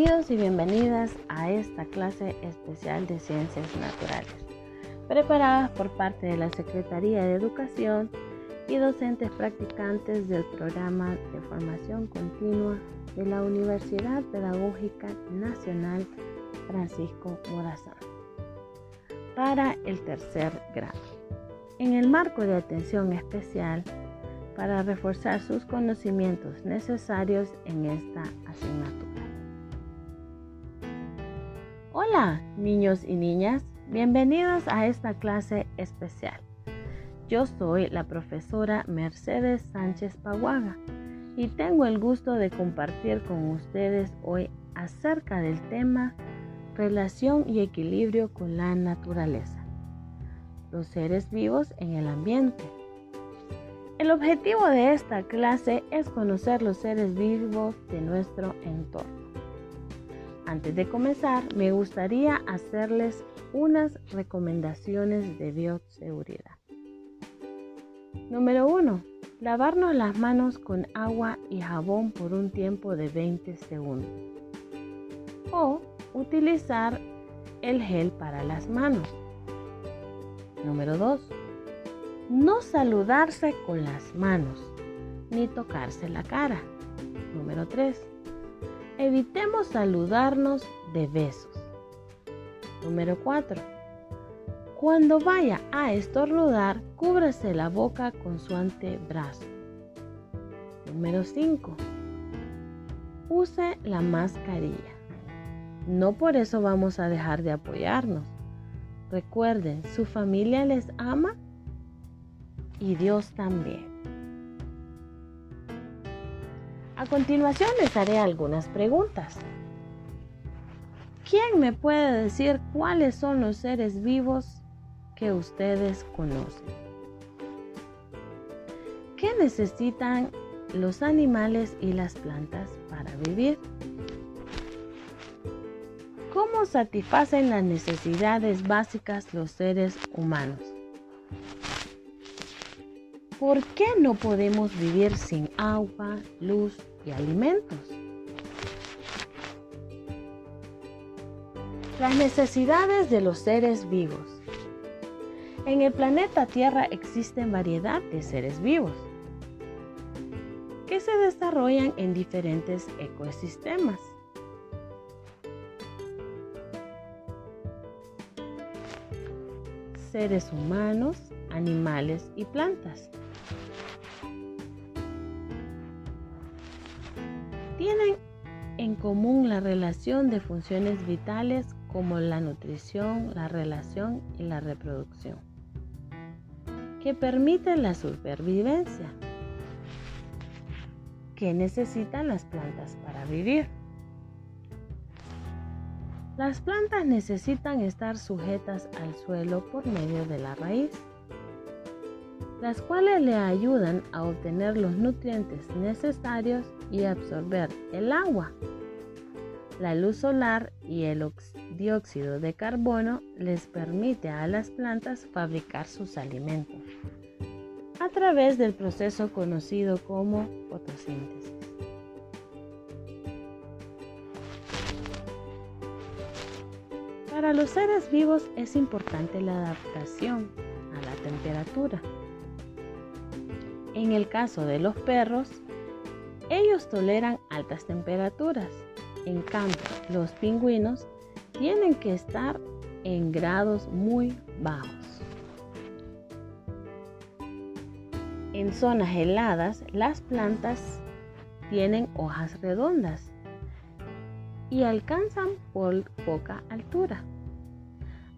Bienvenidos y bienvenidas a esta clase especial de Ciencias Naturales, preparadas por parte de la Secretaría de Educación y docentes practicantes del programa de formación continua de la Universidad Pedagógica Nacional Francisco Morazán para el tercer grado. En el marco de atención especial para reforzar sus conocimientos necesarios en esta asignatura. Hola niños y niñas, bienvenidos a esta clase especial. Yo soy la profesora Mercedes Sánchez Paguaga y tengo el gusto de compartir con ustedes hoy acerca del tema relación y equilibrio con la naturaleza, los seres vivos en el ambiente. El objetivo de esta clase es conocer los seres vivos de nuestro entorno. Antes de comenzar, me gustaría hacerles unas recomendaciones de bioseguridad. Número 1. Lavarnos las manos con agua y jabón por un tiempo de 20 segundos. O utilizar el gel para las manos. Número 2. No saludarse con las manos ni tocarse la cara. Número 3 Evitemos saludarnos de besos. Número 4. Cuando vaya a estornudar, cúbrase la boca con su antebrazo. Número 5. Use la mascarilla. No por eso vamos a dejar de apoyarnos. Recuerden, su familia les ama y Dios también. A continuación les haré algunas preguntas. ¿Quién me puede decir cuáles son los seres vivos que ustedes conocen? ¿Qué necesitan los animales y las plantas para vivir? ¿Cómo satisfacen las necesidades básicas los seres humanos? ¿Por qué no podemos vivir sin agua, luz y alimentos? Las necesidades de los seres vivos. En el planeta Tierra existen variedad de seres vivos que se desarrollan en diferentes ecosistemas. Seres humanos, animales y plantas. Tienen en común la relación de funciones vitales como la nutrición, la relación y la reproducción, que permiten la supervivencia. ¿Qué necesitan las plantas para vivir? Las plantas necesitan estar sujetas al suelo por medio de la raíz las cuales le ayudan a obtener los nutrientes necesarios y absorber el agua. La luz solar y el dióxido de carbono les permite a las plantas fabricar sus alimentos a través del proceso conocido como fotosíntesis. Para los seres vivos es importante la adaptación a la temperatura en el caso de los perros, ellos toleran altas temperaturas. En cambio, los pingüinos tienen que estar en grados muy bajos. En zonas heladas, las plantas tienen hojas redondas y alcanzan por poca altura.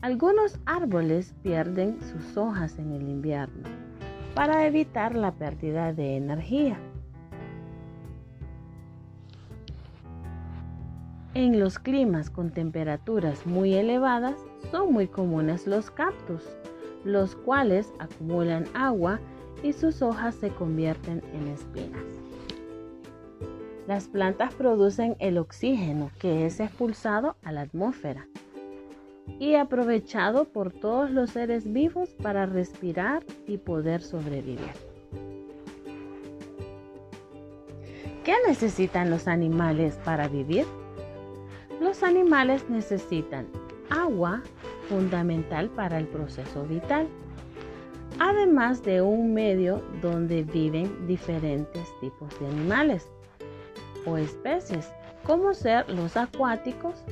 Algunos árboles pierden sus hojas en el invierno para evitar la pérdida de energía. En los climas con temperaturas muy elevadas son muy comunes los cactus, los cuales acumulan agua y sus hojas se convierten en espinas. Las plantas producen el oxígeno que es expulsado a la atmósfera y aprovechado por todos los seres vivos para respirar y poder sobrevivir. ¿Qué necesitan los animales para vivir? Los animales necesitan agua fundamental para el proceso vital, además de un medio donde viven diferentes tipos de animales o especies, como ser los acuáticos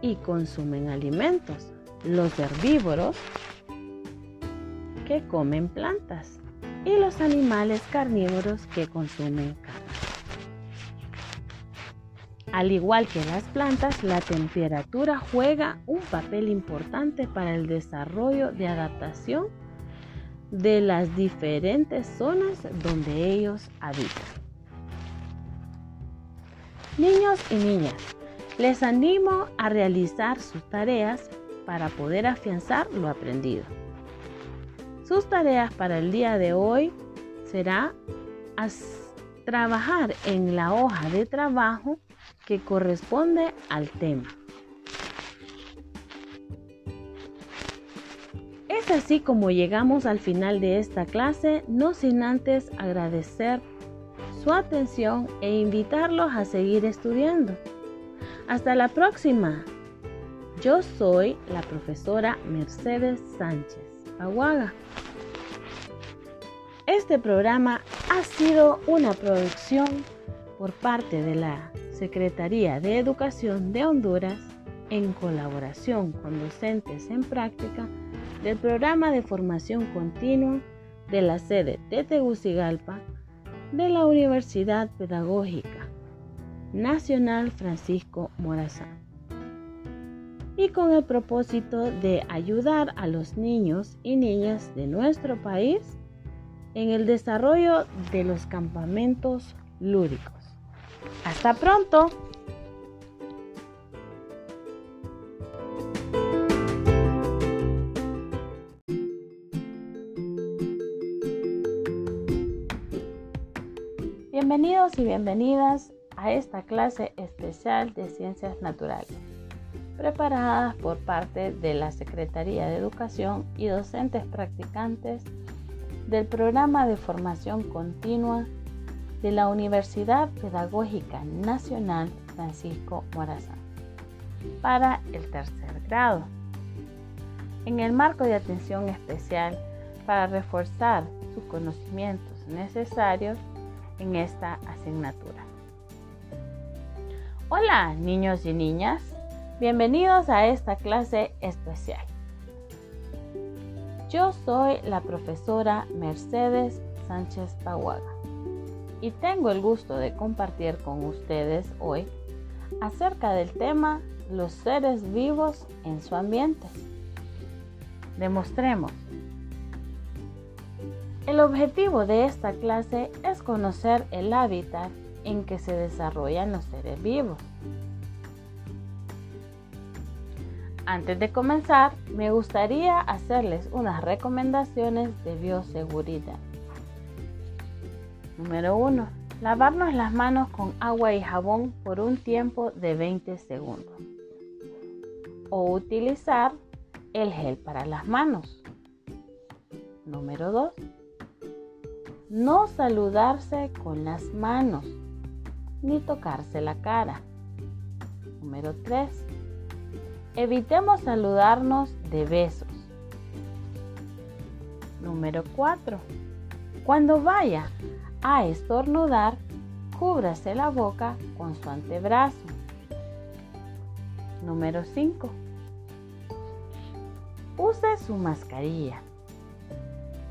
y consumen alimentos, los herbívoros que comen plantas y los animales carnívoros que consumen carne. Al igual que las plantas, la temperatura juega un papel importante para el desarrollo de adaptación de las diferentes zonas donde ellos habitan. Niños y niñas, les animo a realizar sus tareas para poder afianzar lo aprendido. Sus tareas para el día de hoy será trabajar en la hoja de trabajo que corresponde al tema. Es así como llegamos al final de esta clase, no sin antes agradecer su atención e invitarlos a seguir estudiando. Hasta la próxima. Yo soy la profesora Mercedes Sánchez Aguaga. Este programa ha sido una producción por parte de la Secretaría de Educación de Honduras en colaboración con docentes en práctica del programa de formación continua de la sede de Tegucigalpa de la Universidad Pedagógica Nacional Francisco Morazán y con el propósito de ayudar a los niños y niñas de nuestro país en el desarrollo de los campamentos lúdicos. Hasta pronto. Bienvenidos y bienvenidas a esta clase especial de Ciencias Naturales, preparadas por parte de la Secretaría de Educación y docentes practicantes del Programa de Formación Continua de la Universidad Pedagógica Nacional Francisco Morazán para el tercer grado. En el marco de atención especial para reforzar sus conocimientos necesarios en esta asignatura. Hola niños y niñas, bienvenidos a esta clase especial. Yo soy la profesora Mercedes Sánchez Pahuaga y tengo el gusto de compartir con ustedes hoy acerca del tema los seres vivos en su ambiente. Demostremos. El objetivo de esta clase es conocer el hábitat en que se desarrollan los seres vivos. Antes de comenzar, me gustaría hacerles unas recomendaciones de bioseguridad. Número 1. Lavarnos las manos con agua y jabón por un tiempo de 20 segundos. O utilizar el gel para las manos. Número 2. No saludarse con las manos ni tocarse la cara. Número 3. Evitemos saludarnos de besos. Número 4. Cuando vaya a estornudar, cúbrase la boca con su antebrazo. Número 5. Use su mascarilla.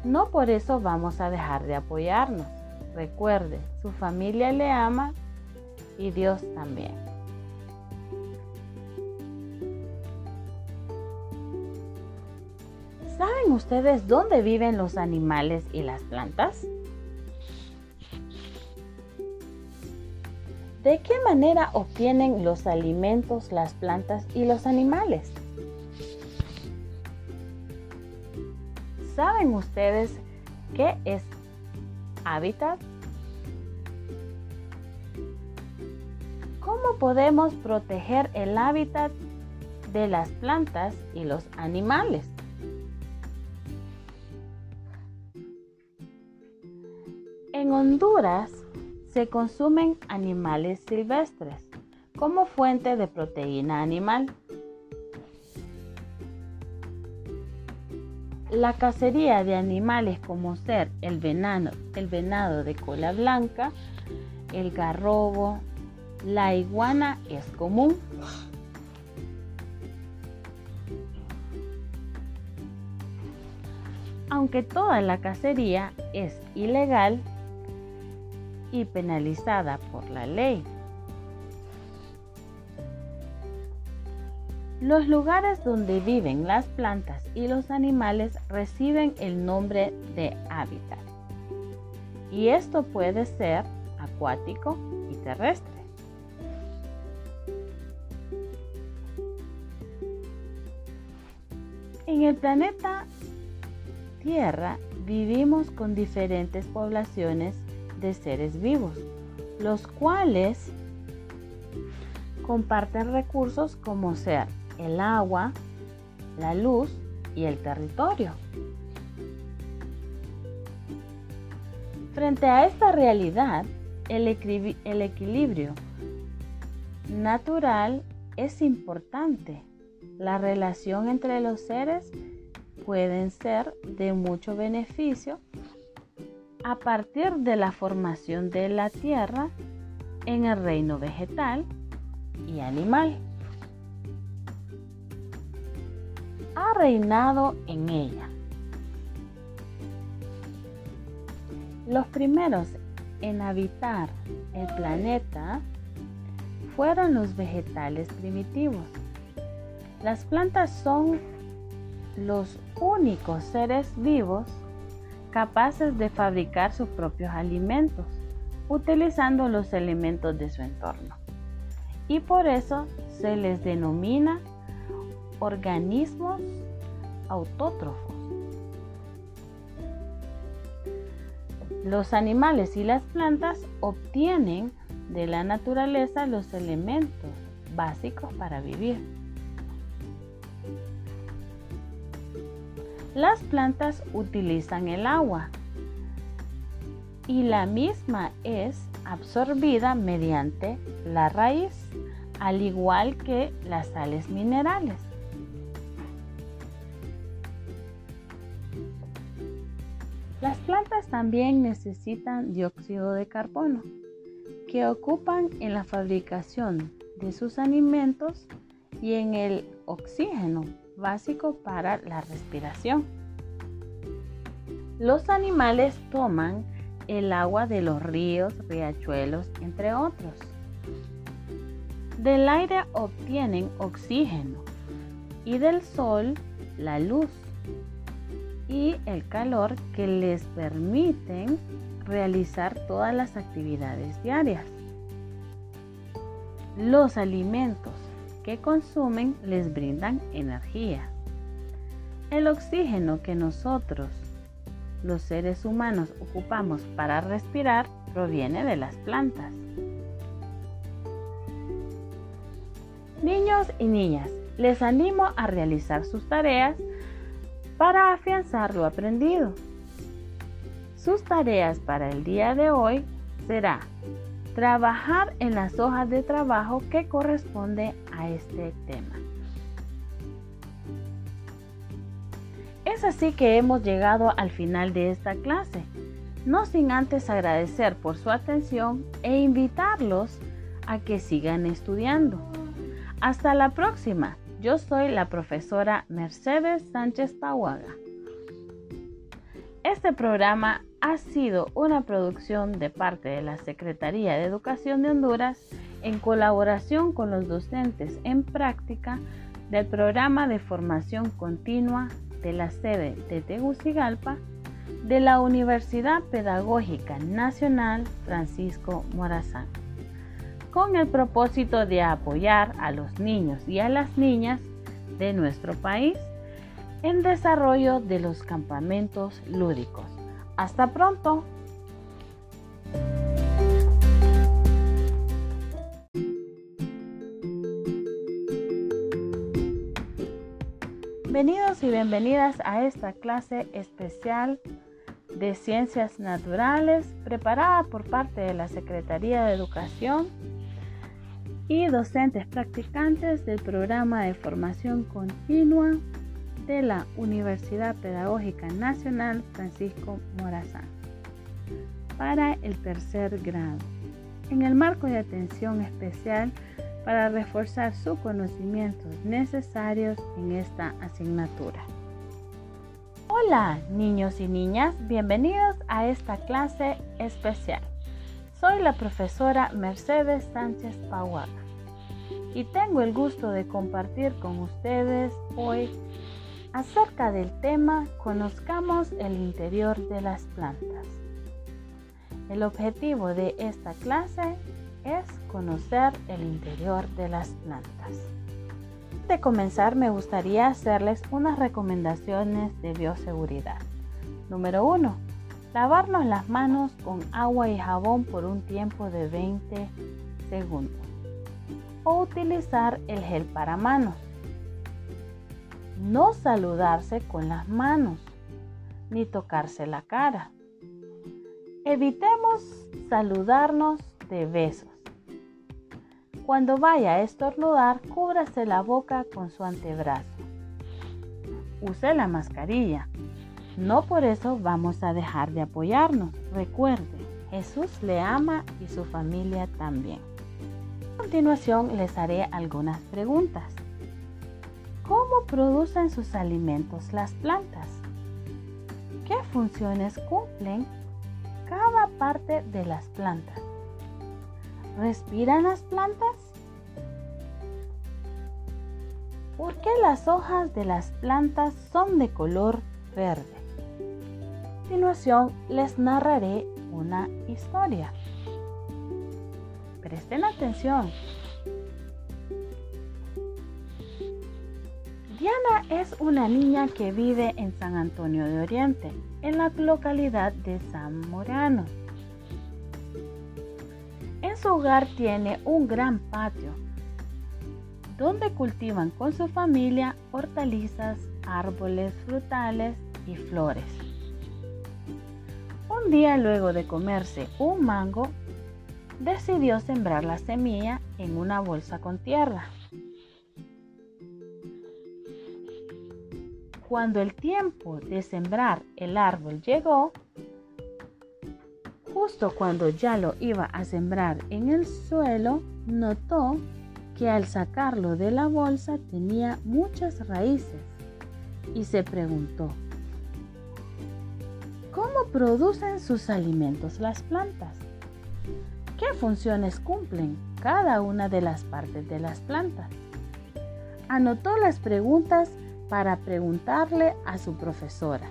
No por eso vamos a dejar de apoyarnos. Recuerde, su familia le ama y Dios también. ¿Saben ustedes dónde viven los animales y las plantas? ¿De qué manera obtienen los alimentos las plantas y los animales? ¿Saben ustedes qué es hábitat? ¿Cómo podemos proteger el hábitat de las plantas y los animales? En Honduras se consumen animales silvestres como fuente de proteína animal. La cacería de animales como ser el venado, el venado de cola blanca, el garrobo, la iguana es común. Aunque toda la cacería es ilegal y penalizada por la ley. Los lugares donde viven las plantas y los animales reciben el nombre de hábitat. Y esto puede ser acuático y terrestre. En el planeta Tierra vivimos con diferentes poblaciones de seres vivos, los cuales comparten recursos como ser el agua, la luz y el territorio. Frente a esta realidad, el, equilibrio natural es importante. La relación entre los seres pueden ser de mucho beneficio a partir de la formación de la tierra en el reino vegetal y animal. ha reinado en ella. Los primeros en habitar el planeta fueron los vegetales primitivos. Las plantas son los únicos seres vivos capaces de fabricar sus propios alimentos utilizando los elementos de su entorno. Y por eso se les denomina organismos autótrofos. Los animales y las plantas obtienen de la naturaleza los elementos básicos para vivir. Las plantas utilizan el agua y la misma es absorbida mediante la raíz, al igual que las sales minerales. Las plantas también necesitan dióxido de carbono, que ocupan en la fabricación de sus alimentos y en el oxígeno básico para la respiración. Los animales toman el agua de los ríos, riachuelos, entre otros. Del aire obtienen oxígeno y del sol la luz y el calor que les permiten realizar todas las actividades diarias. Los alimentos que consumen les brindan energía. El oxígeno que nosotros, los seres humanos, ocupamos para respirar proviene de las plantas. Niños y niñas, les animo a realizar sus tareas para afianzar lo aprendido. Sus tareas para el día de hoy será trabajar en las hojas de trabajo que corresponde a este tema. Es así que hemos llegado al final de esta clase, no sin antes agradecer por su atención e invitarlos a que sigan estudiando. Hasta la próxima. Yo soy la profesora Mercedes Sánchez Pahuaga. Este programa ha sido una producción de parte de la Secretaría de Educación de Honduras en colaboración con los docentes en práctica del programa de formación continua de la sede de Tegucigalpa de la Universidad Pedagógica Nacional Francisco Morazán con el propósito de apoyar a los niños y a las niñas de nuestro país en desarrollo de los campamentos lúdicos. Hasta pronto. Bienvenidos y bienvenidas a esta clase especial de Ciencias Naturales preparada por parte de la Secretaría de Educación y docentes practicantes del programa de formación continua de la Universidad Pedagógica Nacional Francisco Morazán para el tercer grado, en el marco de atención especial para reforzar sus conocimientos necesarios en esta asignatura. Hola niños y niñas, bienvenidos a esta clase especial. Soy la profesora Mercedes Sánchez Pahuaga y tengo el gusto de compartir con ustedes hoy acerca del tema Conozcamos el interior de las plantas. El objetivo de esta clase es conocer el interior de las plantas. Antes de comenzar me gustaría hacerles unas recomendaciones de bioseguridad. Número 1. Lavarnos las manos con agua y jabón por un tiempo de 20 segundos. O utilizar el gel para manos. No saludarse con las manos ni tocarse la cara. Evitemos saludarnos de besos. Cuando vaya a estornudar, cúbrase la boca con su antebrazo. Use la mascarilla. No por eso vamos a dejar de apoyarnos. Recuerde, Jesús le ama y su familia también. A continuación les haré algunas preguntas. ¿Cómo producen sus alimentos las plantas? ¿Qué funciones cumplen cada parte de las plantas? ¿Respiran las plantas? ¿Por qué las hojas de las plantas son de color verde? A continuación les narraré una historia. Presten atención. Diana es una niña que vive en San Antonio de Oriente, en la localidad de San Morano. En su hogar tiene un gran patio donde cultivan con su familia hortalizas, árboles frutales y flores. Un día luego de comerse un mango, decidió sembrar la semilla en una bolsa con tierra. Cuando el tiempo de sembrar el árbol llegó, justo cuando ya lo iba a sembrar en el suelo, notó que al sacarlo de la bolsa tenía muchas raíces y se preguntó, ¿cómo producen sus alimentos las plantas? ¿Qué funciones cumplen cada una de las partes de las plantas? Anotó las preguntas para preguntarle a su profesora.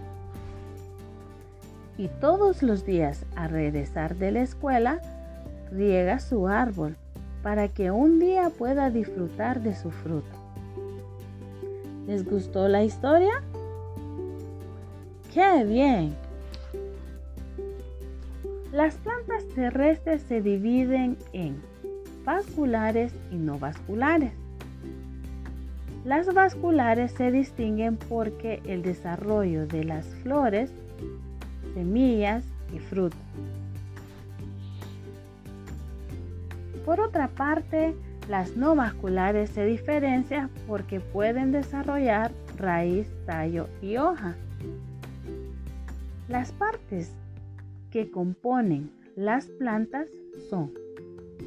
Y todos los días al regresar de la escuela, riega su árbol para que un día pueda disfrutar de su fruto. ¿Les gustó la historia? ¡Qué bien! Las plantas terrestres se dividen en vasculares y no vasculares. Las vasculares se distinguen porque el desarrollo de las flores, semillas y frutos. Por otra parte, las no vasculares se diferencian porque pueden desarrollar raíz, tallo y hoja. Las partes que componen las plantas son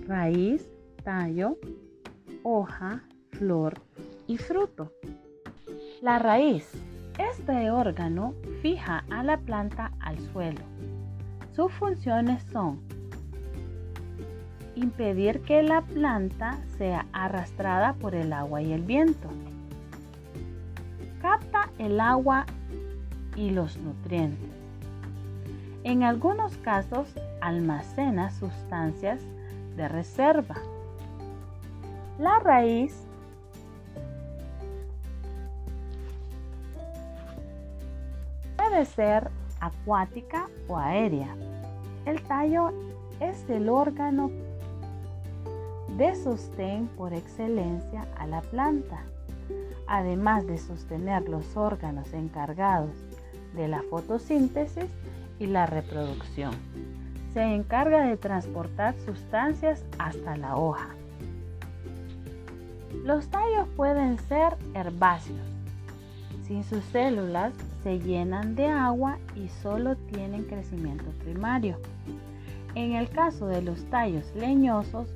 raíz, tallo, hoja, flor fruto. La raíz. Este órgano fija a la planta al suelo. Sus funciones son impedir que la planta sea arrastrada por el agua y el viento. Capta el agua y los nutrientes. En algunos casos almacena sustancias de reserva. La raíz puede ser acuática o aérea. El tallo es el órgano de sostén por excelencia a la planta, además de sostener los órganos encargados de la fotosíntesis y la reproducción. Se encarga de transportar sustancias hasta la hoja. Los tallos pueden ser herbáceos. Sin sus células se llenan de agua y solo tienen crecimiento primario. En el caso de los tallos leñosos,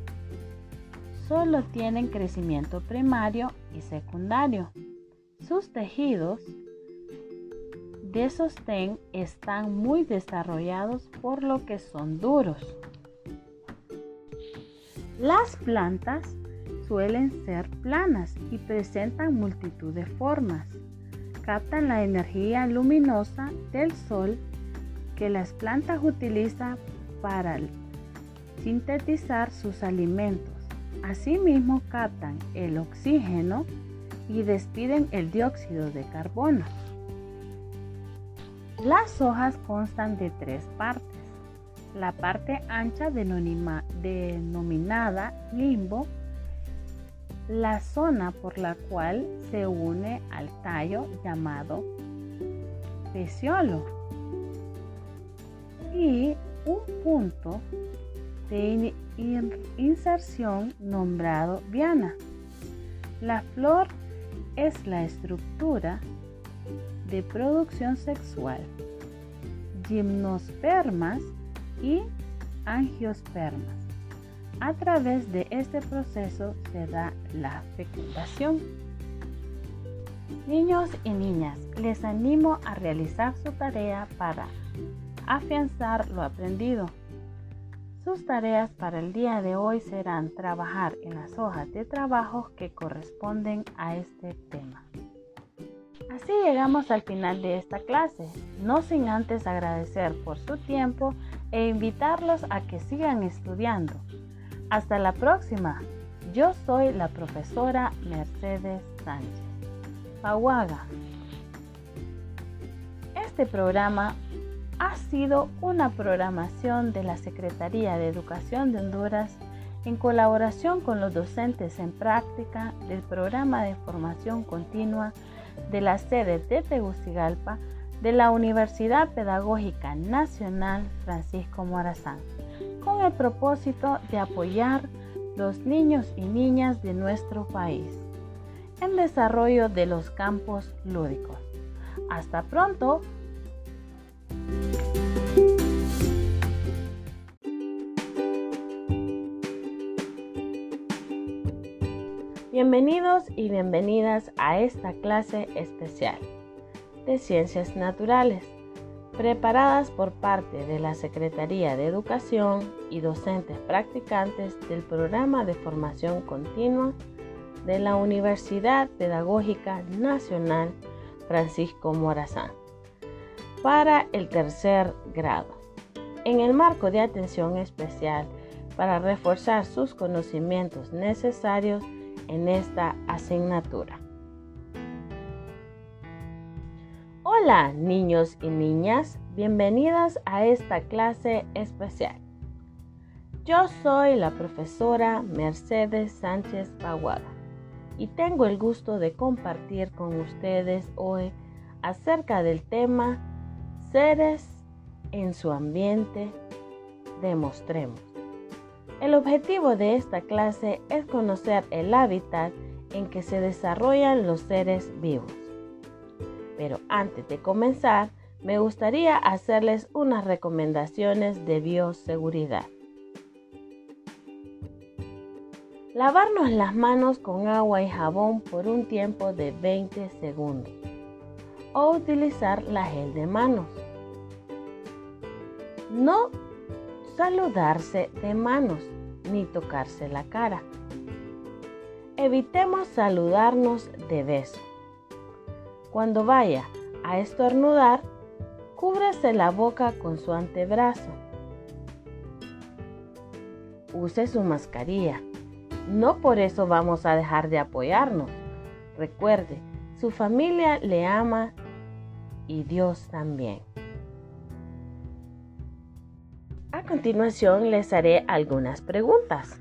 solo tienen crecimiento primario y secundario. Sus tejidos de sostén están muy desarrollados por lo que son duros. Las plantas suelen ser planas y presentan multitud de formas. Captan la energía luminosa del sol que las plantas utilizan para sintetizar sus alimentos. Asimismo captan el oxígeno y despiden el dióxido de carbono. Las hojas constan de tres partes. La parte ancha denominada limbo, la zona por la cual se une al tallo llamado peciolo y un punto de inserción nombrado viana. La flor es la estructura de producción sexual, gimnospermas y angiospermas. A través de este proceso se da la fecundación. Niños y niñas, les animo a realizar su tarea para afianzar lo aprendido. Sus tareas para el día de hoy serán trabajar en las hojas de trabajo que corresponden a este tema. Así llegamos al final de esta clase, no sin antes agradecer por su tiempo e invitarlos a que sigan estudiando. Hasta la próxima. Yo soy la profesora Mercedes Sánchez. Pahuaga. Este programa ha sido una programación de la Secretaría de Educación de Honduras en colaboración con los docentes en práctica del programa de formación continua de la sede de Tegucigalpa de la Universidad Pedagógica Nacional Francisco Morazán, con el propósito de apoyar los niños y niñas de nuestro país en desarrollo de los campos lúdicos. Hasta pronto. Bienvenidos y bienvenidas a esta clase especial de Ciencias Naturales, preparadas por parte de la Secretaría de Educación y docentes practicantes del Programa de Formación Continua de la Universidad Pedagógica Nacional Francisco Morazán para el tercer grado, en el marco de atención especial para reforzar sus conocimientos necesarios en esta asignatura. Hola niños y niñas, bienvenidas a esta clase especial. Yo soy la profesora Mercedes Sánchez Paguada y tengo el gusto de compartir con ustedes hoy acerca del tema seres en su ambiente, demostremos. El objetivo de esta clase es conocer el hábitat en que se desarrollan los seres vivos. Pero antes de comenzar, me gustaría hacerles unas recomendaciones de bioseguridad. Lavarnos las manos con agua y jabón por un tiempo de 20 segundos. O utilizar la gel de manos. No saludarse de manos ni tocarse la cara. Evitemos saludarnos de beso. Cuando vaya a estornudar, cúbrase la boca con su antebrazo. Use su mascarilla. No por eso vamos a dejar de apoyarnos. Recuerde, su familia le ama y Dios también. A continuación les haré algunas preguntas.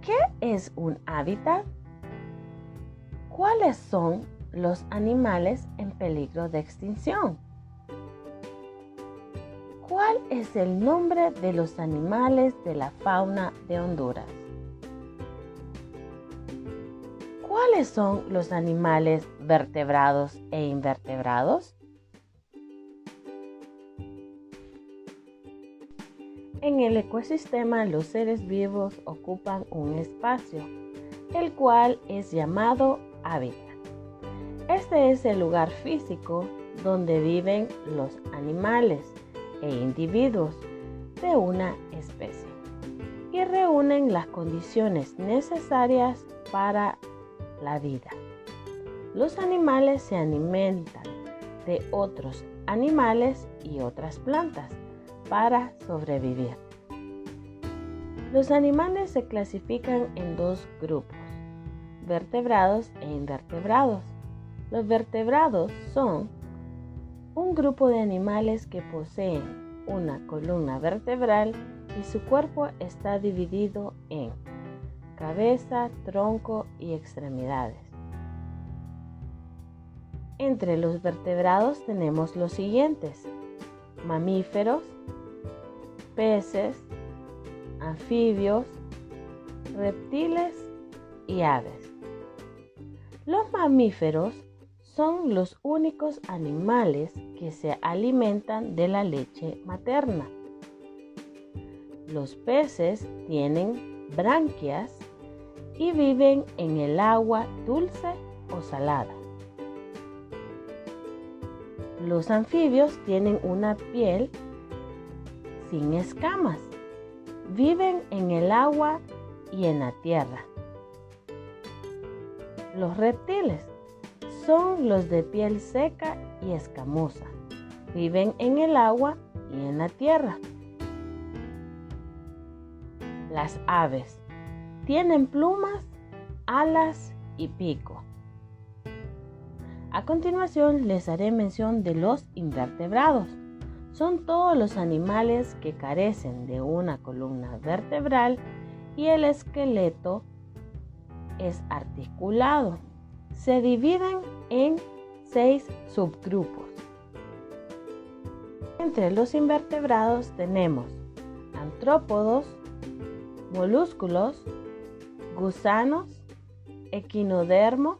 ¿Qué es un hábitat? ¿Cuáles son los animales en peligro de extinción? ¿Cuál es el nombre de los animales de la fauna de Honduras? ¿Cuáles son los animales vertebrados e invertebrados? En el ecosistema los seres vivos ocupan un espacio, el cual es llamado hábitat. Este es el lugar físico donde viven los animales e individuos de una especie y reúnen las condiciones necesarias para la vida. Los animales se alimentan de otros animales y otras plantas para sobrevivir. Los animales se clasifican en dos grupos, vertebrados e invertebrados. Los vertebrados son un grupo de animales que poseen una columna vertebral y su cuerpo está dividido en cabeza, tronco y extremidades. Entre los vertebrados tenemos los siguientes, mamíferos, peces, anfibios, reptiles y aves. Los mamíferos son los únicos animales que se alimentan de la leche materna. Los peces tienen branquias y viven en el agua dulce o salada. Los anfibios tienen una piel sin escamas. Viven en el agua y en la tierra. Los reptiles son los de piel seca y escamosa. Viven en el agua y en la tierra. Las aves tienen plumas, alas y pico. A continuación les haré mención de los invertebrados son todos los animales que carecen de una columna vertebral y el esqueleto es articulado. Se dividen en seis subgrupos. Entre los invertebrados tenemos antrópodos, molúsculos, gusanos, equinodermos,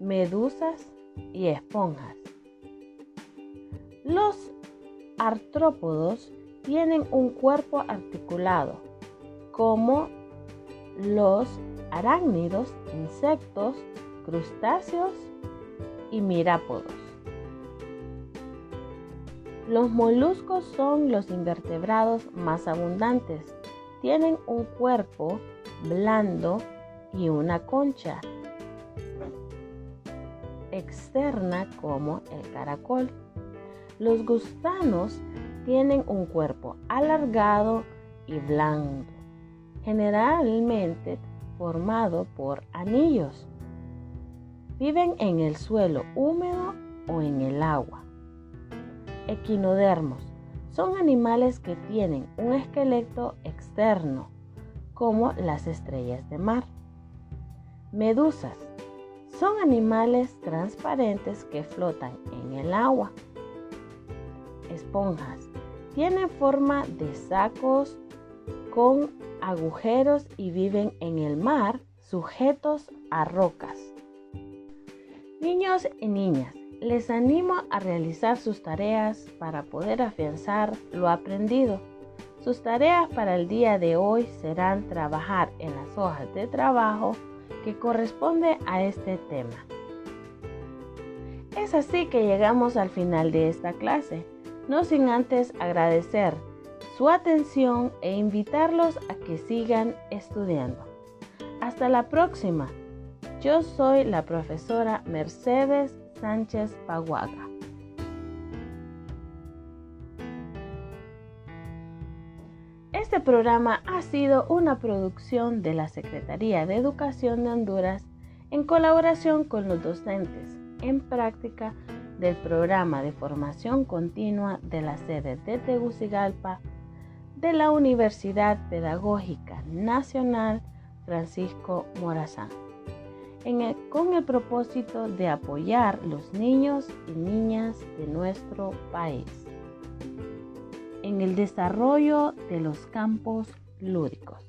medusas y esponjas. Los artrópodos tienen un cuerpo articulado, como los arácnidos, insectos, crustáceos y mirápodos. Los moluscos son los invertebrados más abundantes. Tienen un cuerpo blando y una concha externa como el caracol. Los gusanos tienen un cuerpo alargado y blando, generalmente formado por anillos. Viven en el suelo húmedo o en el agua. Equinodermos son animales que tienen un esqueleto externo, como las estrellas de mar. Medusas son animales transparentes que flotan en el agua esponjas. Tienen forma de sacos con agujeros y viven en el mar sujetos a rocas. Niños y niñas, les animo a realizar sus tareas para poder afianzar lo aprendido. Sus tareas para el día de hoy serán trabajar en las hojas de trabajo que corresponde a este tema. Es así que llegamos al final de esta clase no sin antes agradecer su atención e invitarlos a que sigan estudiando. Hasta la próxima. Yo soy la profesora Mercedes Sánchez Paguaga. Este programa ha sido una producción de la Secretaría de Educación de Honduras en colaboración con los docentes en práctica del programa de formación continua de la sede de Tegucigalpa de la Universidad Pedagógica Nacional Francisco Morazán, con el propósito de apoyar los niños y niñas de nuestro país en el desarrollo de los campos lúdicos.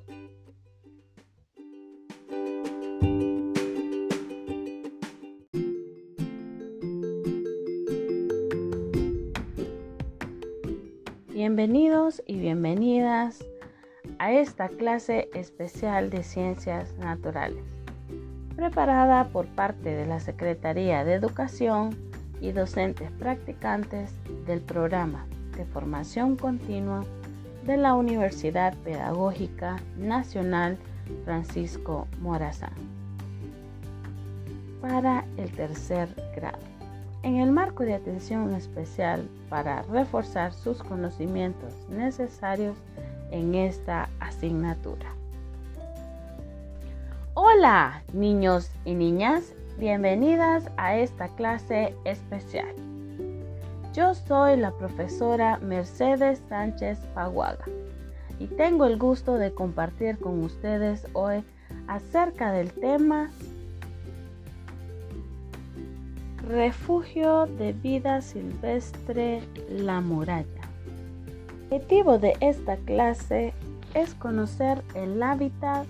Bienvenidos y bienvenidas a esta clase especial de ciencias naturales preparada por parte de la Secretaría de Educación y docentes practicantes del programa de formación continua de la Universidad Pedagógica Nacional Francisco Morazán para el tercer grado en el marco de atención especial para reforzar sus conocimientos necesarios en esta asignatura. Hola niños y niñas, bienvenidas a esta clase especial. Yo soy la profesora Mercedes Sánchez Paguaga y tengo el gusto de compartir con ustedes hoy acerca del tema Refugio de vida silvestre La Muralla. El objetivo de esta clase es conocer el hábitat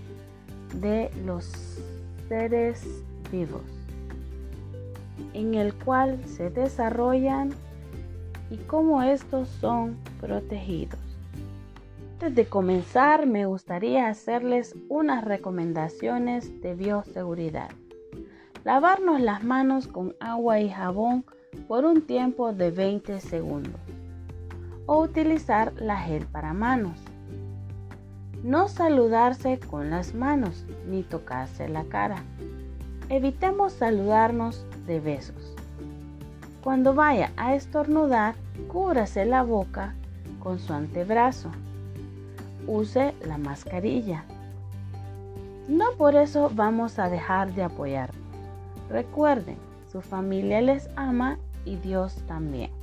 de los seres vivos, en el cual se desarrollan y cómo estos son protegidos. Antes de comenzar, me gustaría hacerles unas recomendaciones de bioseguridad. Lavarnos las manos con agua y jabón por un tiempo de 20 segundos. O utilizar la gel para manos. No saludarse con las manos ni tocarse la cara. Evitemos saludarnos de besos. Cuando vaya a estornudar, cúbrase la boca con su antebrazo. Use la mascarilla. No por eso vamos a dejar de apoyar. Recuerden, su familia les ama y Dios también.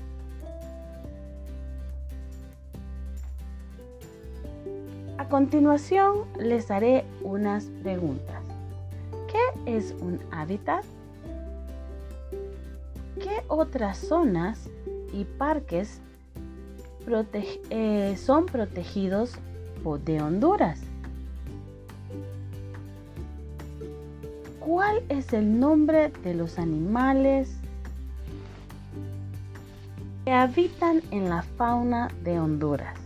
A continuación les haré unas preguntas. ¿Qué es un hábitat? ¿Qué otras zonas y parques eh, son protegidos de Honduras? ¿Cuál es el nombre de los animales que habitan en la fauna de Honduras?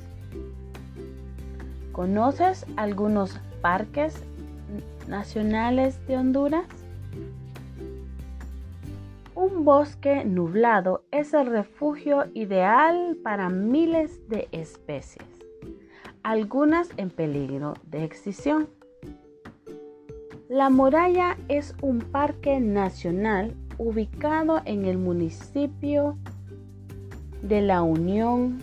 ¿Conoces algunos parques nacionales de Honduras? Un bosque nublado es el refugio ideal para miles de especies, algunas en peligro de extinción. La Muralla es un parque nacional ubicado en el municipio de La Unión,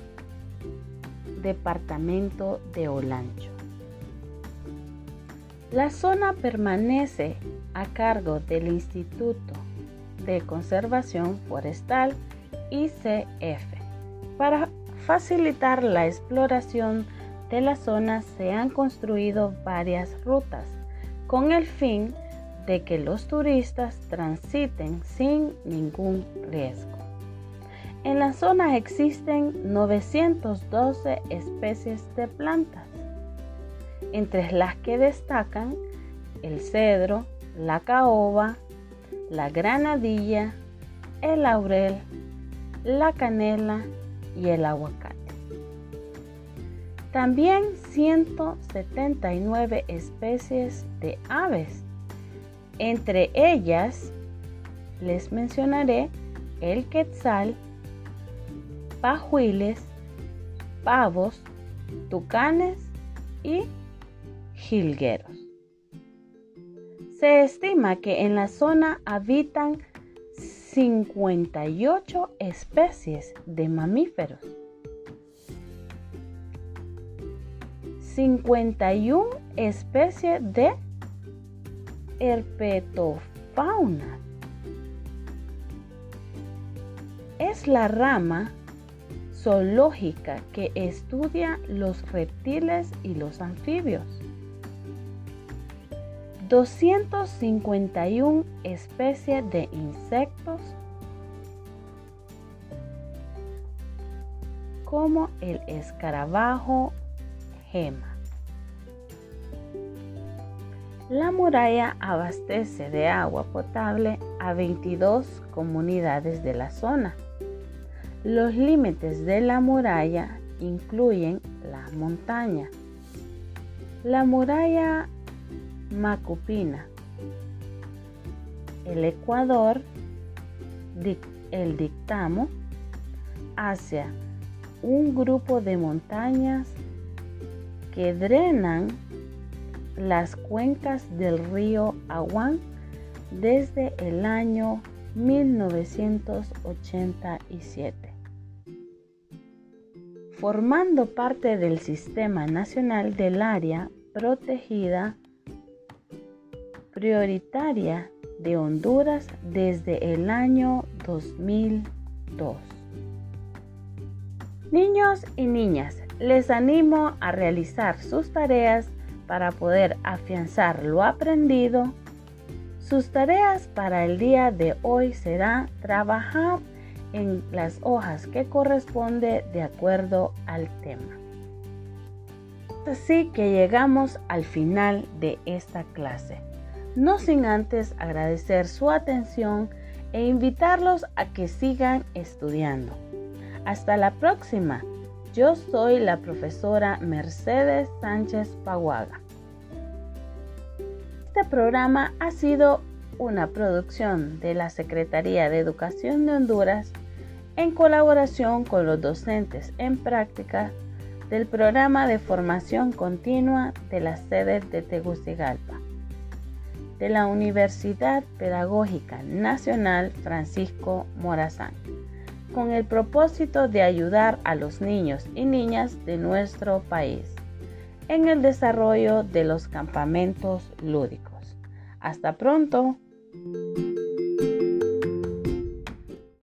departamento de Olancho. La zona permanece a cargo del Instituto de Conservación Forestal ICF. Para facilitar la exploración de la zona se han construido varias rutas con el fin de que los turistas transiten sin ningún riesgo. En la zona existen 912 especies de plantas, entre las que destacan el cedro, la caoba, la granadilla, el laurel, la canela y el aguacate. También 179 especies de aves. Entre ellas les mencionaré el quetzal, pajuiles, pavos, tucanes y jilgueros. Se estima que en la zona habitan 58 especies de mamíferos 51 especies de herpetofauna. Es la rama zoológica que estudia los reptiles y los anfibios. 251 especies de insectos como el escarabajo la muralla abastece de agua potable a 22 comunidades de la zona. Los límites de la muralla incluyen la montaña, la muralla Macupina, el Ecuador, el dictamo, hacia un grupo de montañas que drenan las cuencas del río Aguán desde el año 1987. Formando parte del Sistema Nacional del Área Protegida Prioritaria de Honduras desde el año 2002. Niños y niñas, les animo a realizar sus tareas para poder afianzar lo aprendido. Sus tareas para el día de hoy será trabajar en las hojas que corresponde de acuerdo al tema. Así que llegamos al final de esta clase, no sin antes agradecer su atención e invitarlos a que sigan estudiando. Hasta la próxima. Yo soy la profesora Mercedes Sánchez Paguaga. Este programa ha sido una producción de la Secretaría de Educación de Honduras en colaboración con los docentes en práctica del programa de formación continua de la sede de Tegucigalpa, de la Universidad Pedagógica Nacional Francisco Morazán con el propósito de ayudar a los niños y niñas de nuestro país en el desarrollo de los campamentos lúdicos. Hasta pronto.